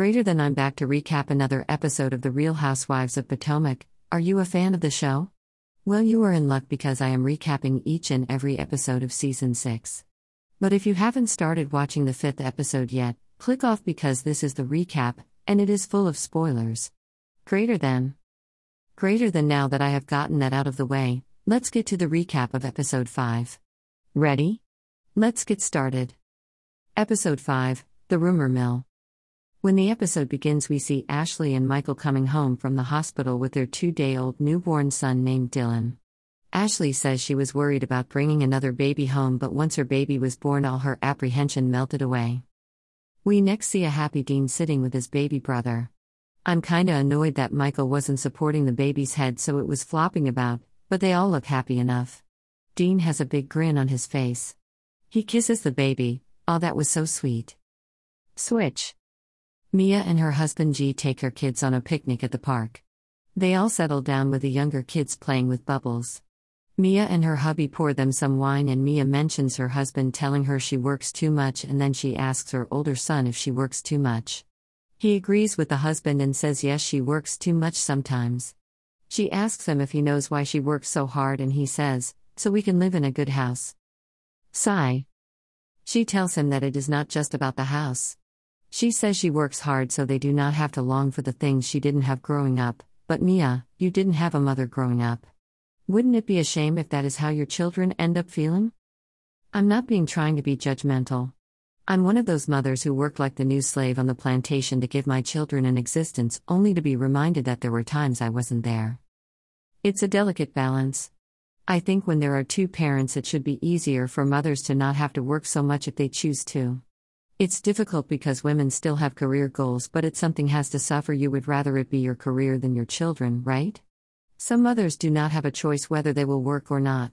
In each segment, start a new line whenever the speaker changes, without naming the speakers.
Greater than I'm back to recap another episode of The Real Housewives of Potomac. Are you a fan of the show? Well, you are in luck because I am recapping each and every episode of season 6. But if you haven't started watching the fifth episode yet, click off because this is the recap, and it is full of spoilers. Greater than. Greater than now that I have gotten that out of the way, let's get to the recap of episode 5. Ready? Let's get started. Episode 5 The Rumor Mill. When the episode begins, we see Ashley and Michael coming home from the hospital with their two day old newborn son named Dylan. Ashley says she was worried about bringing another baby home, but once her baby was born, all her apprehension melted away. We next see a happy Dean sitting with his baby brother. I'm kinda annoyed that Michael wasn't supporting the baby's head so it was flopping about, but they all look happy enough. Dean has a big grin on his face. He kisses the baby, oh, that was so sweet. Switch. Mia and her husband G take her kids on a picnic at the park. They all settle down with the younger kids playing with bubbles. Mia and her hubby pour them some wine, and Mia mentions her husband telling her she works too much, and then she asks her older son if she works too much. He agrees with the husband and says yes, she works too much sometimes. She asks him if he knows why she works so hard, and he says, so we can live in a good house. Sigh. She tells him that it is not just about the house. She says she works hard so they do not have to long for the things she didn't have growing up. But Mia, you didn't have a mother growing up. Wouldn't it be a shame if that is how your children end up feeling? I'm not being trying to be judgmental. I'm one of those mothers who worked like the new slave on the plantation to give my children an existence, only to be reminded that there were times I wasn't there. It's a delicate balance. I think when there are two parents, it should be easier for mothers to not have to work so much if they choose to. It's difficult because women still have career goals, but it's something has to suffer. You would rather it be your career than your children, right? Some mothers do not have a choice whether they will work or not.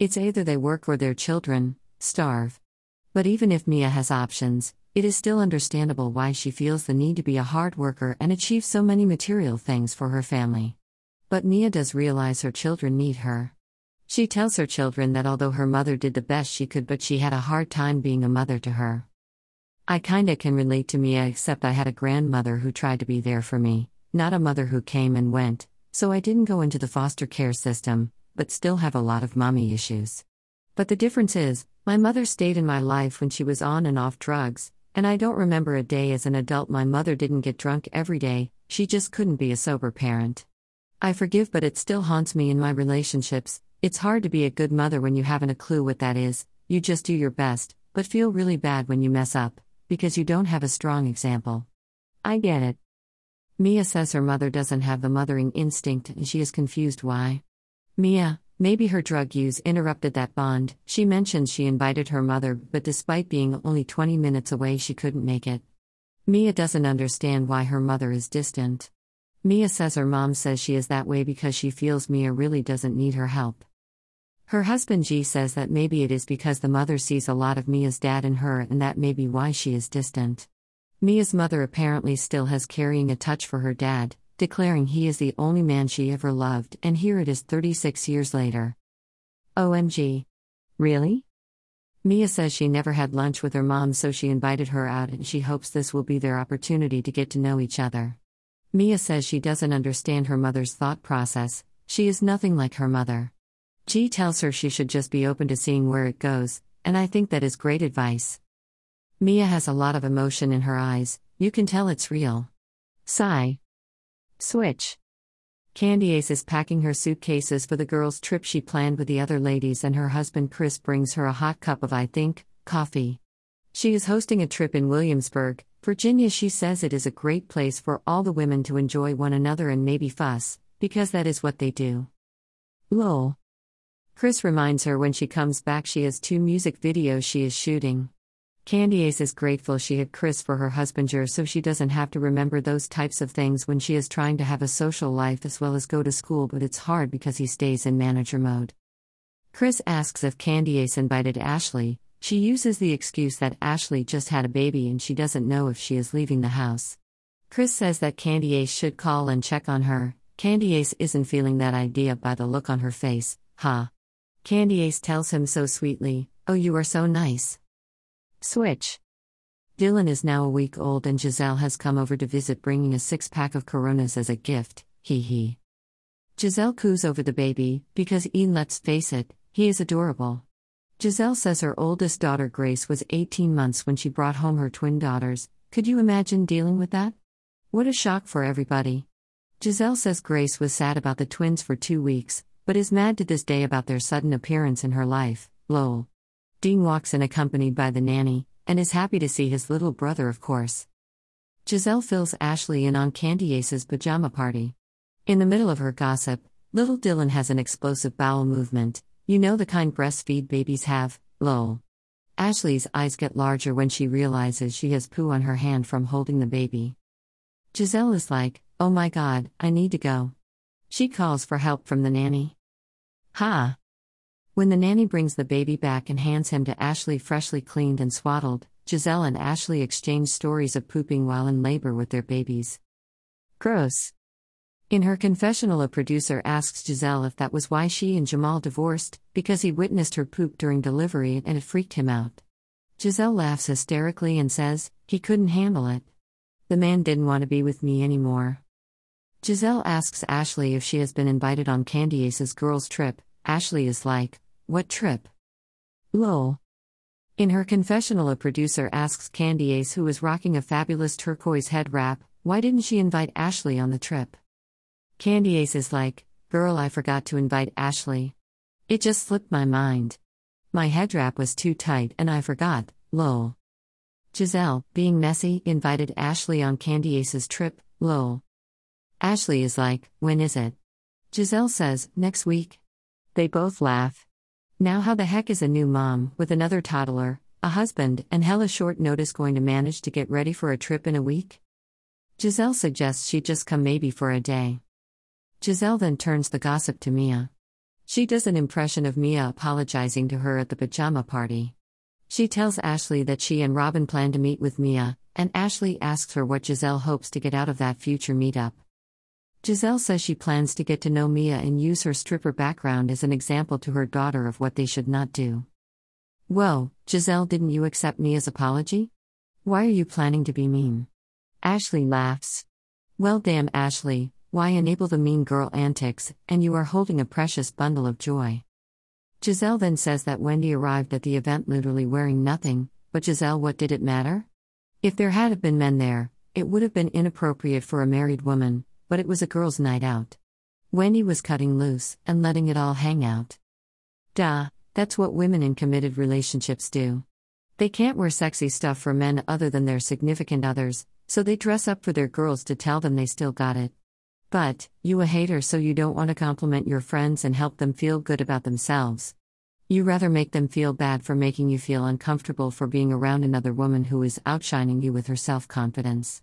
It's either they work or their children starve. But even if Mia has options, it is still understandable why she feels the need to be a hard worker and achieve so many material things for her family. But Mia does realize her children need her. She tells her children that although her mother did the best she could, but she had a hard time being a mother to her. I kinda can relate to Mia, except I had a grandmother who tried to be there for me, not a mother who came and went, so I didn't go into the foster care system, but still have a lot of mommy issues. But the difference is, my mother stayed in my life when she was on and off drugs, and I don't remember a day as an adult my mother didn't get drunk every day, she just couldn't be a sober parent. I forgive, but it still haunts me in my relationships. It's hard to be a good mother when you haven't a clue what that is, you just do your best, but feel really bad when you mess up because you don't have a strong example. I get it. Mia says her mother doesn't have the mothering instinct and she is confused why. Mia, maybe her drug use interrupted that bond. She mentions she invited her mother, but despite being only 20 minutes away, she couldn't make it. Mia doesn't understand why her mother is distant. Mia says her mom says she is that way because she feels Mia really doesn't need her help. Her husband G says that maybe it is because the mother sees a lot of Mia's dad in her and that may be why she is distant. Mia's mother apparently still has carrying a touch for her dad, declaring he is the only man she ever loved, and here it is 36 years later. OMG. Really? Mia says she never had lunch with her mom, so she invited her out and she hopes this will be their opportunity to get to know each other. Mia says she doesn't understand her mother's thought process, she is nothing like her mother. G tells her she should just be open to seeing where it goes, and I think that is great advice. Mia has a lot of emotion in her eyes, you can tell it's real. Sigh. Switch. Candiace is packing her suitcases for the girls' trip she planned with the other ladies, and her husband Chris brings her a hot cup of, I think, coffee. She is hosting a trip in Williamsburg, Virginia. She says it is a great place for all the women to enjoy one another and maybe fuss, because that is what they do. Lol. Chris reminds her when she comes back she has two music videos she is shooting. Candiace is grateful she had Chris for her husbander so she doesn't have to remember those types of things when she is trying to have a social life as well as go to school, but it's hard because he stays in manager mode. Chris asks if Candiace invited Ashley. She uses the excuse that Ashley just had a baby and she doesn't know if she is leaving the house. Chris says that Candiace should call and check on her. Candiace isn't feeling that idea by the look on her face, ha. Huh? Candiace tells him so sweetly, Oh, you are so nice. Switch. Dylan is now a week old and Giselle has come over to visit bringing a six pack of Coronas as a gift, hee hee. Giselle coos over the baby, because E, let's face it, he is adorable. Giselle says her oldest daughter Grace was 18 months when she brought home her twin daughters. Could you imagine dealing with that? What a shock for everybody. Giselle says Grace was sad about the twins for two weeks, but is mad to this day about their sudden appearance in her life. Lol. Dean walks in accompanied by the nanny, and is happy to see his little brother, of course. Giselle fills Ashley in on Candiace's pajama party. In the middle of her gossip, little Dylan has an explosive bowel movement, you know the kind breastfeed babies have, lol. Ashley's eyes get larger when she realizes she has poo on her hand from holding the baby. Giselle is like, oh my god, I need to go. She calls for help from the nanny. Ha! When the nanny brings the baby back and hands him to Ashley freshly cleaned and swaddled, Giselle and Ashley exchange stories of pooping while in labor with their babies. Gross. In her confessional, a producer asks Giselle if that was why she and Jamal divorced, because he witnessed her poop during delivery and it freaked him out. Giselle laughs hysterically and says, he couldn't handle it. The man didn't want to be with me anymore. Giselle asks Ashley if she has been invited on Candiace's girls' trip. Ashley is like, what trip? Lol. In her confessional, a producer asks Candiace, who is rocking a fabulous turquoise head wrap, why didn't she invite Ashley on the trip? Candiace is like, Girl, I forgot to invite Ashley. It just slipped my mind. My head wrap was too tight and I forgot, lol. Giselle, being messy, invited Ashley on Candiace's trip, lol. Ashley is like, When is it? Giselle says, Next week. They both laugh. Now, how the heck is a new mom, with another toddler, a husband, and hella short notice going to manage to get ready for a trip in a week? Giselle suggests she just come maybe for a day. Giselle then turns the gossip to Mia. She does an impression of Mia apologizing to her at the pajama party. She tells Ashley that she and Robin plan to meet with Mia, and Ashley asks her what Giselle hopes to get out of that future meetup. Giselle says she plans to get to know Mia and use her stripper background as an example to her daughter of what they should not do. Whoa, Giselle, didn't you accept Mia's apology? Why are you planning to be mean? Ashley laughs. Well, damn, Ashley, why enable the mean girl antics, and you are holding a precious bundle of joy. Giselle then says that Wendy arrived at the event literally wearing nothing, but Giselle, what did it matter? If there had been men there, it would have been inappropriate for a married woman, but it was a girls' night out. Wendy was cutting loose and letting it all hang out. Duh, that's what women in committed relationships do. They can't wear sexy stuff for men other than their significant others, so they dress up for their girls to tell them they still got it. But, you a hater so you don't want to compliment your friends and help them feel good about themselves. You rather make them feel bad for making you feel uncomfortable for being around another woman who is outshining you with her self confidence.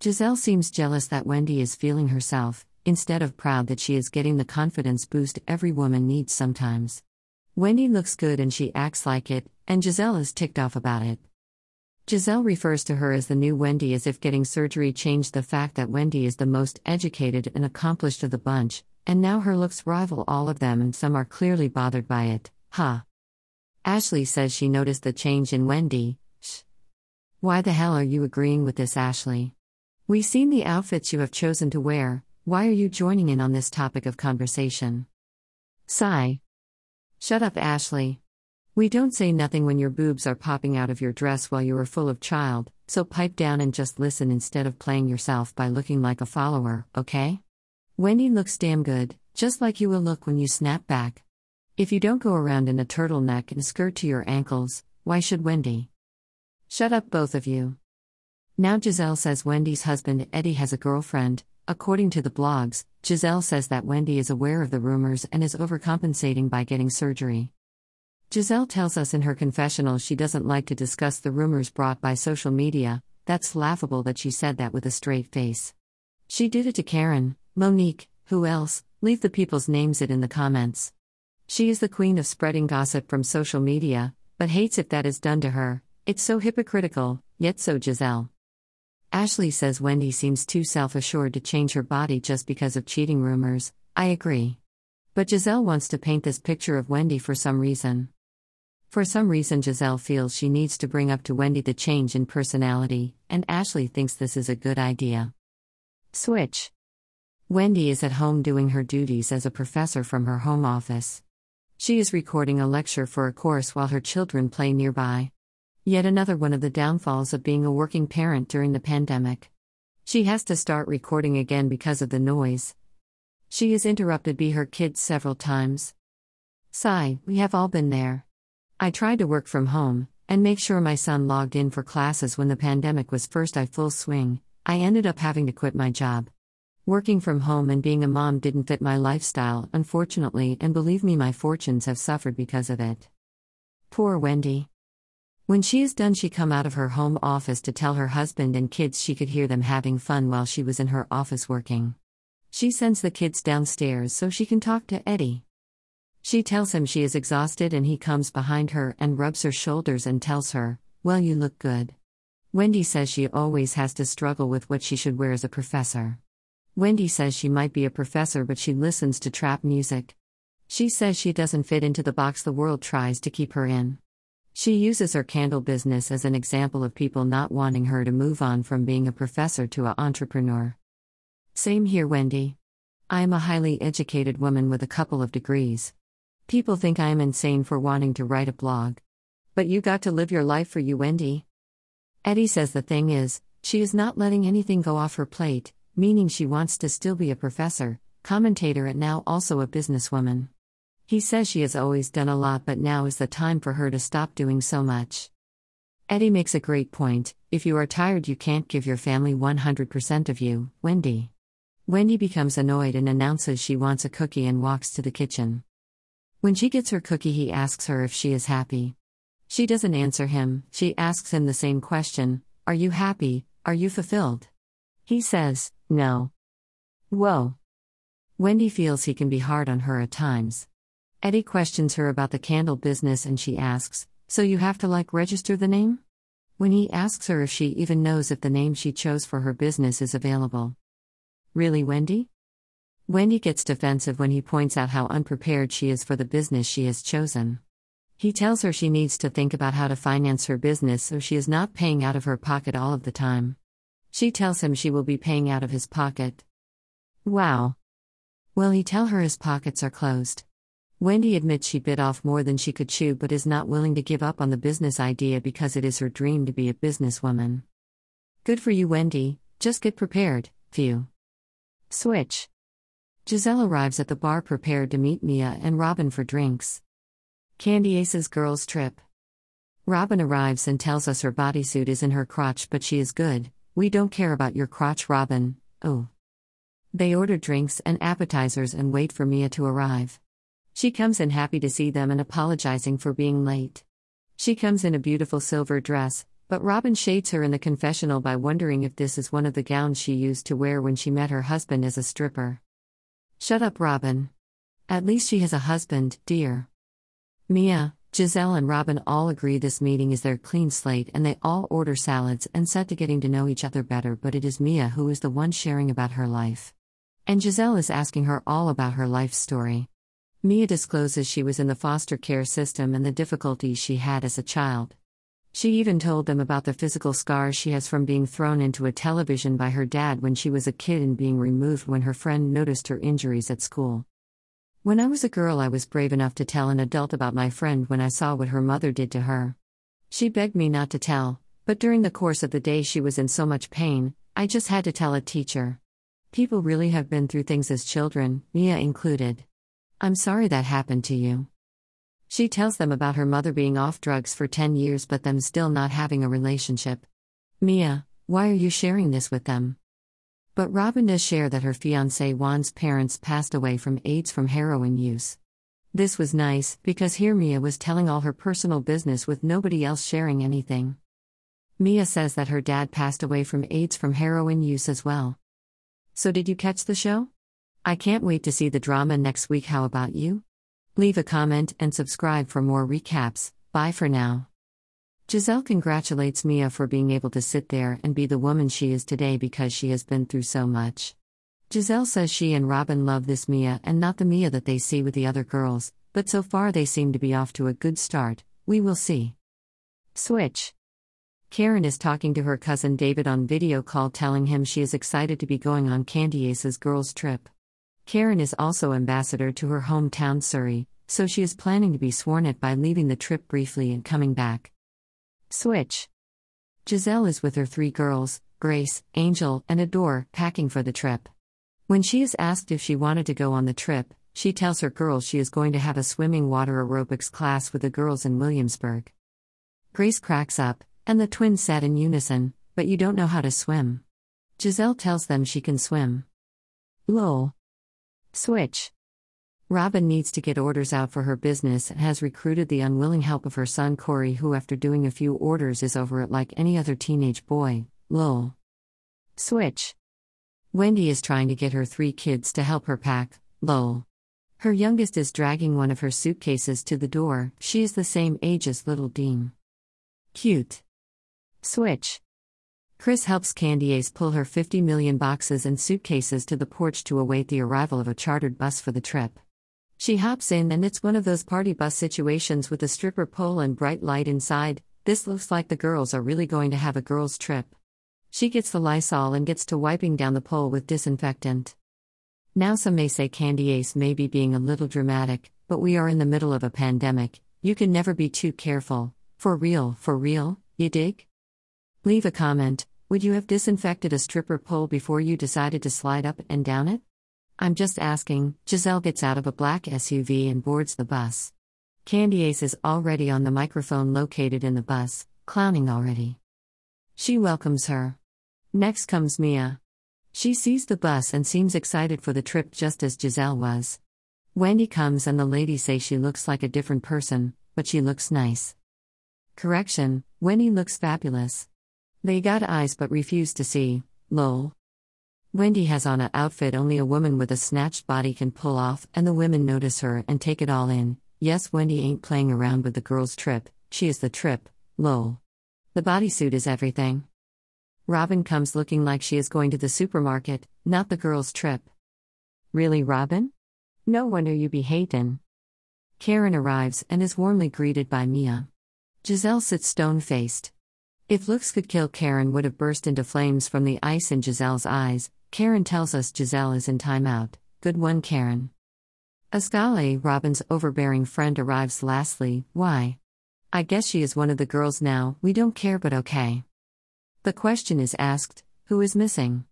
Giselle seems jealous that Wendy is feeling herself, instead of proud that she is getting the confidence boost every woman needs sometimes. Wendy looks good and she acts like it, and Giselle is ticked off about it. Giselle refers to her as the new Wendy as if getting surgery changed the fact that Wendy is the most educated and accomplished of the bunch, and now her looks rival all of them and some are clearly bothered by it. Huh. Ashley says she noticed the change in Wendy. Shh. Why the hell are you agreeing with this, Ashley? We've seen the outfits you have chosen to wear, why are you joining in on this topic of conversation? Sigh. Shut up, Ashley. We don't say nothing when your boobs are popping out of your dress while you are full of child, so pipe down and just listen instead of playing yourself by looking like a follower, okay? Wendy looks damn good, just like you will look when you snap back. If you don't go around in a turtleneck and skirt to your ankles, why should Wendy? Shut up, both of you. Now Giselle says Wendy's husband Eddie has a girlfriend. According to the blogs, Giselle says that Wendy is aware of the rumors and is overcompensating by getting surgery. Giselle tells us in her confessional she doesn't like to discuss the rumors brought by social media, that's laughable that she said that with a straight face. She did it to Karen, Monique, who else? Leave the people's names it in the comments. She is the queen of spreading gossip from social media, but hates if that is done to her. It's so hypocritical, yet so Giselle. Ashley says Wendy seems too self assured to change her body just because of cheating rumors. I agree. But Giselle wants to paint this picture of Wendy for some reason. For some reason, Giselle feels she needs to bring up to Wendy the change in personality, and Ashley thinks this is a good idea. Switch. Wendy is at home doing her duties as a professor from her home office. She is recording a lecture for a course while her children play nearby. Yet another one of the downfalls of being a working parent during the pandemic. She has to start recording again because of the noise. She is interrupted by her kids several times. Sigh, we have all been there. I tried to work from home and make sure my son logged in for classes when the pandemic was first I full swing. I ended up having to quit my job. Working from home and being a mom didn't fit my lifestyle, unfortunately, and believe me, my fortunes have suffered because of it. Poor Wendy. When she is done, she come out of her home office to tell her husband and kids she could hear them having fun while she was in her office working. She sends the kids downstairs so she can talk to Eddie. She tells him she is exhausted and he comes behind her and rubs her shoulders and tells her, Well, you look good. Wendy says she always has to struggle with what she should wear as a professor. Wendy says she might be a professor, but she listens to trap music. She says she doesn't fit into the box the world tries to keep her in. She uses her candle business as an example of people not wanting her to move on from being a professor to an entrepreneur. Same here, Wendy. I am a highly educated woman with a couple of degrees. People think I am insane for wanting to write a blog. But you got to live your life for you, Wendy. Eddie says the thing is, she is not letting anything go off her plate, meaning she wants to still be a professor, commentator, and now also a businesswoman. He says she has always done a lot, but now is the time for her to stop doing so much. Eddie makes a great point if you are tired, you can't give your family 100% of you, Wendy. Wendy becomes annoyed and announces she wants a cookie and walks to the kitchen. When she gets her cookie, he asks her if she is happy. She doesn't answer him, she asks him the same question Are you happy? Are you fulfilled? He says, No. Whoa. Wendy feels he can be hard on her at times. Eddie questions her about the candle business and she asks, So you have to like register the name? When he asks her if she even knows if the name she chose for her business is available. Really, Wendy? Wendy gets defensive when he points out how unprepared she is for the business she has chosen. He tells her she needs to think about how to finance her business so she is not paying out of her pocket all of the time. She tells him she will be paying out of his pocket. Wow. Will he tell her his pockets are closed? Wendy admits she bit off more than she could chew but is not willing to give up on the business idea because it is her dream to be a businesswoman. Good for you, Wendy, just get prepared, phew. Switch. Giselle arrives at the bar prepared to meet Mia and Robin for drinks. Candiace's girls' trip. Robin arrives and tells us her bodysuit is in her crotch, but she is good. We don't care about your crotch, Robin. Oh. They order drinks and appetizers and wait for Mia to arrive. She comes in happy to see them and apologizing for being late. She comes in a beautiful silver dress, but Robin shades her in the confessional by wondering if this is one of the gowns she used to wear when she met her husband as a stripper. Shut up, Robin. At least she has a husband, dear. Mia, Giselle, and Robin all agree this meeting is their clean slate and they all order salads and set to getting to know each other better, but it is Mia who is the one sharing about her life. And Giselle is asking her all about her life story. Mia discloses she was in the foster care system and the difficulties she had as a child. She even told them about the physical scars she has from being thrown into a television by her dad when she was a kid and being removed when her friend noticed her injuries at school. When I was a girl, I was brave enough to tell an adult about my friend when I saw what her mother did to her. She begged me not to tell, but during the course of the day, she was in so much pain, I just had to tell a teacher. People really have been through things as children, Mia included. I'm sorry that happened to you. She tells them about her mother being off drugs for 10 years but them still not having a relationship. Mia, why are you sharing this with them? But Robin does share that her fiance Juan's parents passed away from AIDS from heroin use. This was nice because here Mia was telling all her personal business with nobody else sharing anything. Mia says that her dad passed away from AIDS from heroin use as well. So, did you catch the show? I can't wait to see the drama next week. How about you? Leave a comment and subscribe for more recaps. Bye for now. Giselle congratulates Mia for being able to sit there and be the woman she is today because she has been through so much. Giselle says she and Robin love this Mia and not the Mia that they see with the other girls, but so far they seem to be off to a good start, We will see. Switch. Karen is talking to her cousin David on video call telling him she is excited to be going on Candiace's girls' trip. Karen is also ambassador to her hometown Surry, so she is planning to be sworn at by leaving the trip briefly and coming back. Switch. Giselle is with her three girls, Grace, Angel, and Adore, packing for the trip. When she is asked if she wanted to go on the trip, she tells her girls she is going to have a swimming water aerobics class with the girls in Williamsburg. Grace cracks up, and the twins said in unison, But you don't know how to swim. Giselle tells them she can swim. Lol. Switch. Robin needs to get orders out for her business and has recruited the unwilling help of her son Corey, who, after doing a few orders, is over it like any other teenage boy. Lol. Switch. Wendy is trying to get her three kids to help her pack. Lol. Her youngest is dragging one of her suitcases to the door. She is the same age as little Dean. Cute. Switch. Chris helps Candiace pull her 50 million boxes and suitcases to the porch to await the arrival of a chartered bus for the trip. She hops in, and it's one of those party bus situations with a stripper pole and bright light inside. This looks like the girls are really going to have a girls' trip. She gets the Lysol and gets to wiping down the pole with disinfectant. Now, some may say Candy may be being a little dramatic, but we are in the middle of a pandemic. You can never be too careful. For real, for real, you dig? Leave a comment. Would you have disinfected a stripper pole before you decided to slide up and down it? I'm just asking. Giselle gets out of a black SUV and boards the bus. Candiace is already on the microphone located in the bus, clowning already. She welcomes her. Next comes Mia. She sees the bus and seems excited for the trip just as Giselle was. Wendy comes and the ladies say she looks like a different person, but she looks nice. Correction, Wendy looks fabulous. They got eyes but refuse to see. Lol. Wendy has on a outfit only a woman with a snatched body can pull off, and the women notice her and take it all in. Yes, Wendy ain't playing around with the girls' trip, she is the trip. Lol. The bodysuit is everything. Robin comes looking like she is going to the supermarket, not the girls' trip. Really, Robin? No wonder you be hatin'. Karen arrives and is warmly greeted by Mia. Giselle sits stone faced. If looks could kill, Karen would have burst into flames from the ice in Giselle's eyes. Karen tells us Giselle is in timeout. Good one, Karen. Askale, Robin's overbearing friend, arrives lastly. Why? I guess she is one of the girls now, we don't care, but okay. The question is asked who is missing?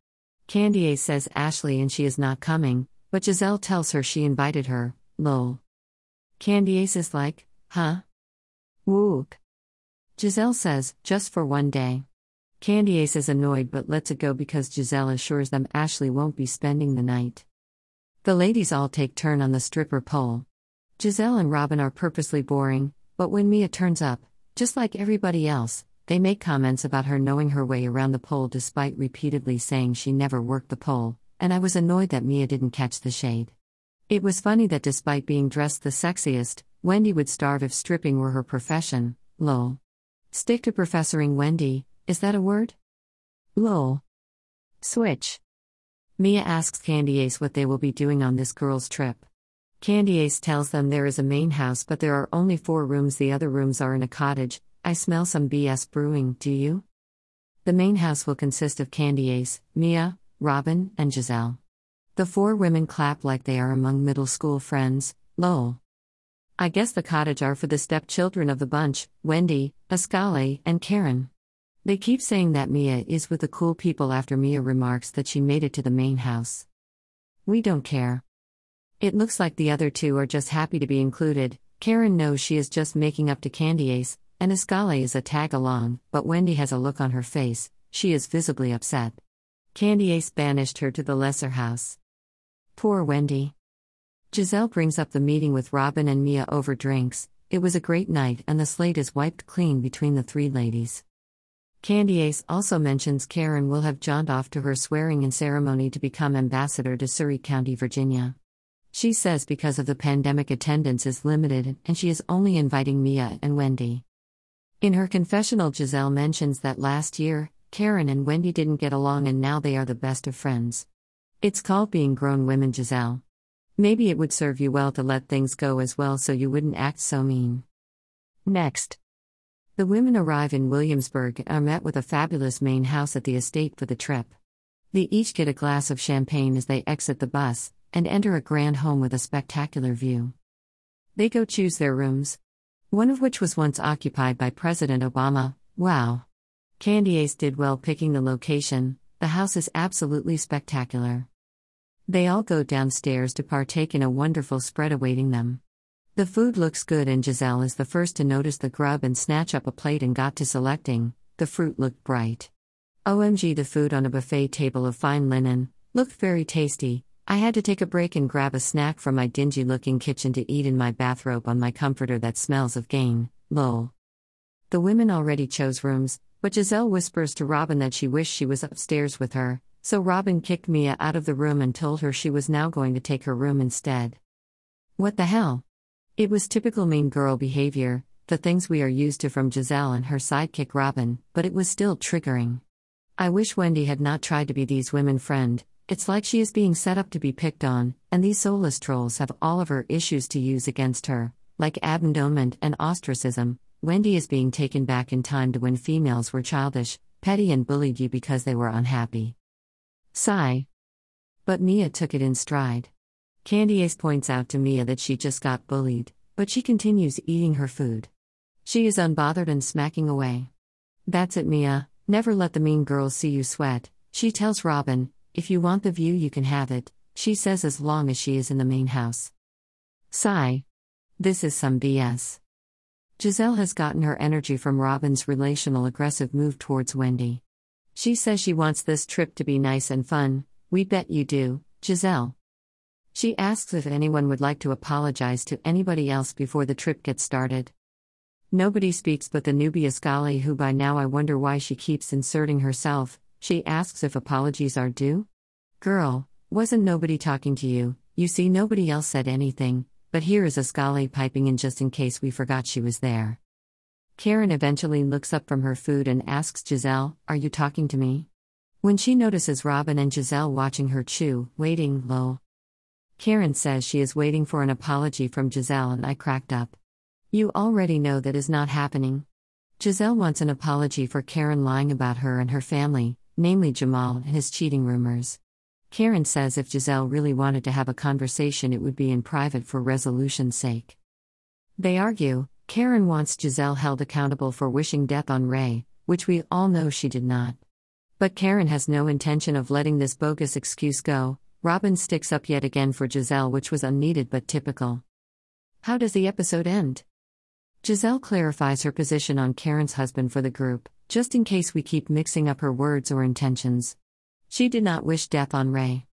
Candiace says Ashley and she is not coming, but Giselle tells her she invited her. Lol. Candiace is like, huh? Wook. Giselle says, just for one day. Candiace is annoyed but lets it go because Giselle assures them Ashley won't be spending the night. The ladies all take turn on the stripper pole. Giselle and Robin are purposely boring, but when Mia turns up, just like everybody else, they make comments about her knowing her way around the pole despite repeatedly saying she never worked the pole, and I was annoyed that Mia didn't catch the shade. It was funny that despite being dressed the sexiest, Wendy would starve if stripping were her profession, lol. Stick to professoring Wendy, is that a word? Lol. Switch. Mia asks Candiace what they will be doing on this girl's trip. Candiace tells them there is a main house, but there are only four rooms, the other rooms are in a cottage. I smell some BS brewing, do you? The main house will consist of Candiace, Mia, Robin, and Giselle. The four women clap like they are among middle school friends, lol. I guess the cottage are for the stepchildren of the bunch Wendy, Askale, and Karen. They keep saying that Mia is with the cool people after Mia remarks that she made it to the main house. We don't care. It looks like the other two are just happy to be included. Karen knows she is just making up to Candiace, and Askale is a tag along, but Wendy has a look on her face, she is visibly upset. Candiace banished her to the lesser house. Poor Wendy. Giselle brings up the meeting with Robin and Mia over drinks. It was a great night, and the slate is wiped clean between the three ladies. Candiace also mentions Karen will have jawned off to her swearing in ceremony to become ambassador to Surry County, Virginia. She says because of the pandemic, attendance is limited and she is only inviting Mia and Wendy. In her confessional, Giselle mentions that last year, Karen and Wendy didn't get along and now they are the best of friends. It's called being grown women, Giselle. Maybe it would serve you well to let things go as well so you wouldn't act so mean. Next. The women arrive in Williamsburg and are met with a fabulous main house at the estate for the trip. They each get a glass of champagne as they exit the bus and enter a grand home with a spectacular view. They go choose their rooms, one of which was once occupied by President Obama. Wow. Candiace did well picking the location, the house is absolutely spectacular. They all go downstairs to partake in a wonderful spread awaiting them. The food looks good, and Giselle is the first to notice the grub and snatch up a plate and got to selecting. The fruit looked bright. OMG, the food on a buffet table of fine linen looked very tasty. I had to take a break and grab a snack from my dingy looking kitchen to eat in my bathrobe on my comforter that smells of gain. Lol. The women already chose rooms, but Giselle whispers to Robin that she wished she was upstairs with her, so Robin kicked Mia out of the room and told her she was now going to take her room instead. What the hell? It was typical mean girl behavior, the things we are used to from Giselle and her sidekick Robin, but it was still triggering. I wish Wendy had not tried to be these women friend. It's like she is being set up to be picked on, and these soulless trolls have all of her issues to use against her, like abandonment and ostracism. Wendy is being taken back in time to when females were childish, petty, and bullied you because they were unhappy. Sigh. But Mia took it in stride. Candiace points out to Mia that she just got bullied, but she continues eating her food. She is unbothered and smacking away. That's it, Mia. Never let the mean girls see you sweat. She tells Robin, if you want the view, you can have it, she says, as long as she is in the main house. Sigh. This is some BS. Giselle has gotten her energy from Robin's relational aggressive move towards Wendy. She says she wants this trip to be nice and fun. We bet you do, Giselle. She asks if anyone would like to apologize to anybody else before the trip gets started. Nobody speaks but the newbie Askale, who by now I wonder why she keeps inserting herself. She asks if apologies are due. Girl, wasn't nobody talking to you? You see, nobody else said anything, but here is Askale piping in just in case we forgot she was there. Karen eventually looks up from her food and asks Giselle, Are you talking to me? When she notices Robin and Giselle watching her chew, waiting, low. Karen says she is waiting for an apology from Giselle, and I cracked up. You already know that is not happening. Giselle wants an apology for Karen lying about her and her family, namely Jamal and his cheating rumors. Karen says if Giselle really wanted to have a conversation, it would be in private for resolution's sake. They argue, Karen wants Giselle held accountable for wishing death on Ray, which we all know she did not. But Karen has no intention of letting this bogus excuse go, Robin sticks up yet again for Giselle, which was unneeded but typical. How does the episode end? Giselle clarifies her position on Karen's husband for the group, just in case we keep mixing up her words or intentions. She did not wish death on Ray.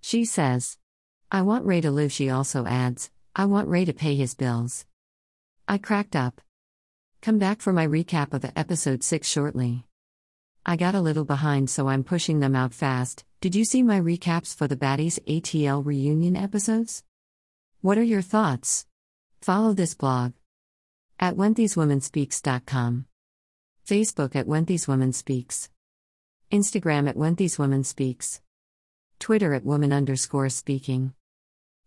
She says, I want Ray to live. She also adds, I want Ray to pay his bills. I cracked up. Come back for my recap of episode 6 shortly. I got a little behind, so I'm pushing them out fast. Did you see my recaps for the Baddies ATL reunion episodes? What are your thoughts? Follow this blog at WhenTheseWomenSpeaks.com, Facebook at WhenTheseWomenSpeaks, Instagram at WhenTheseWomenSpeaks, Twitter at Woman underscore speaking,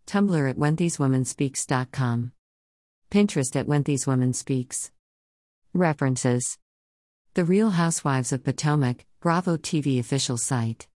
Tumblr at WhenTheseWomenSpeaks.com, Pinterest at When These Women Speaks. References The Real Housewives of Potomac, Bravo TV official site.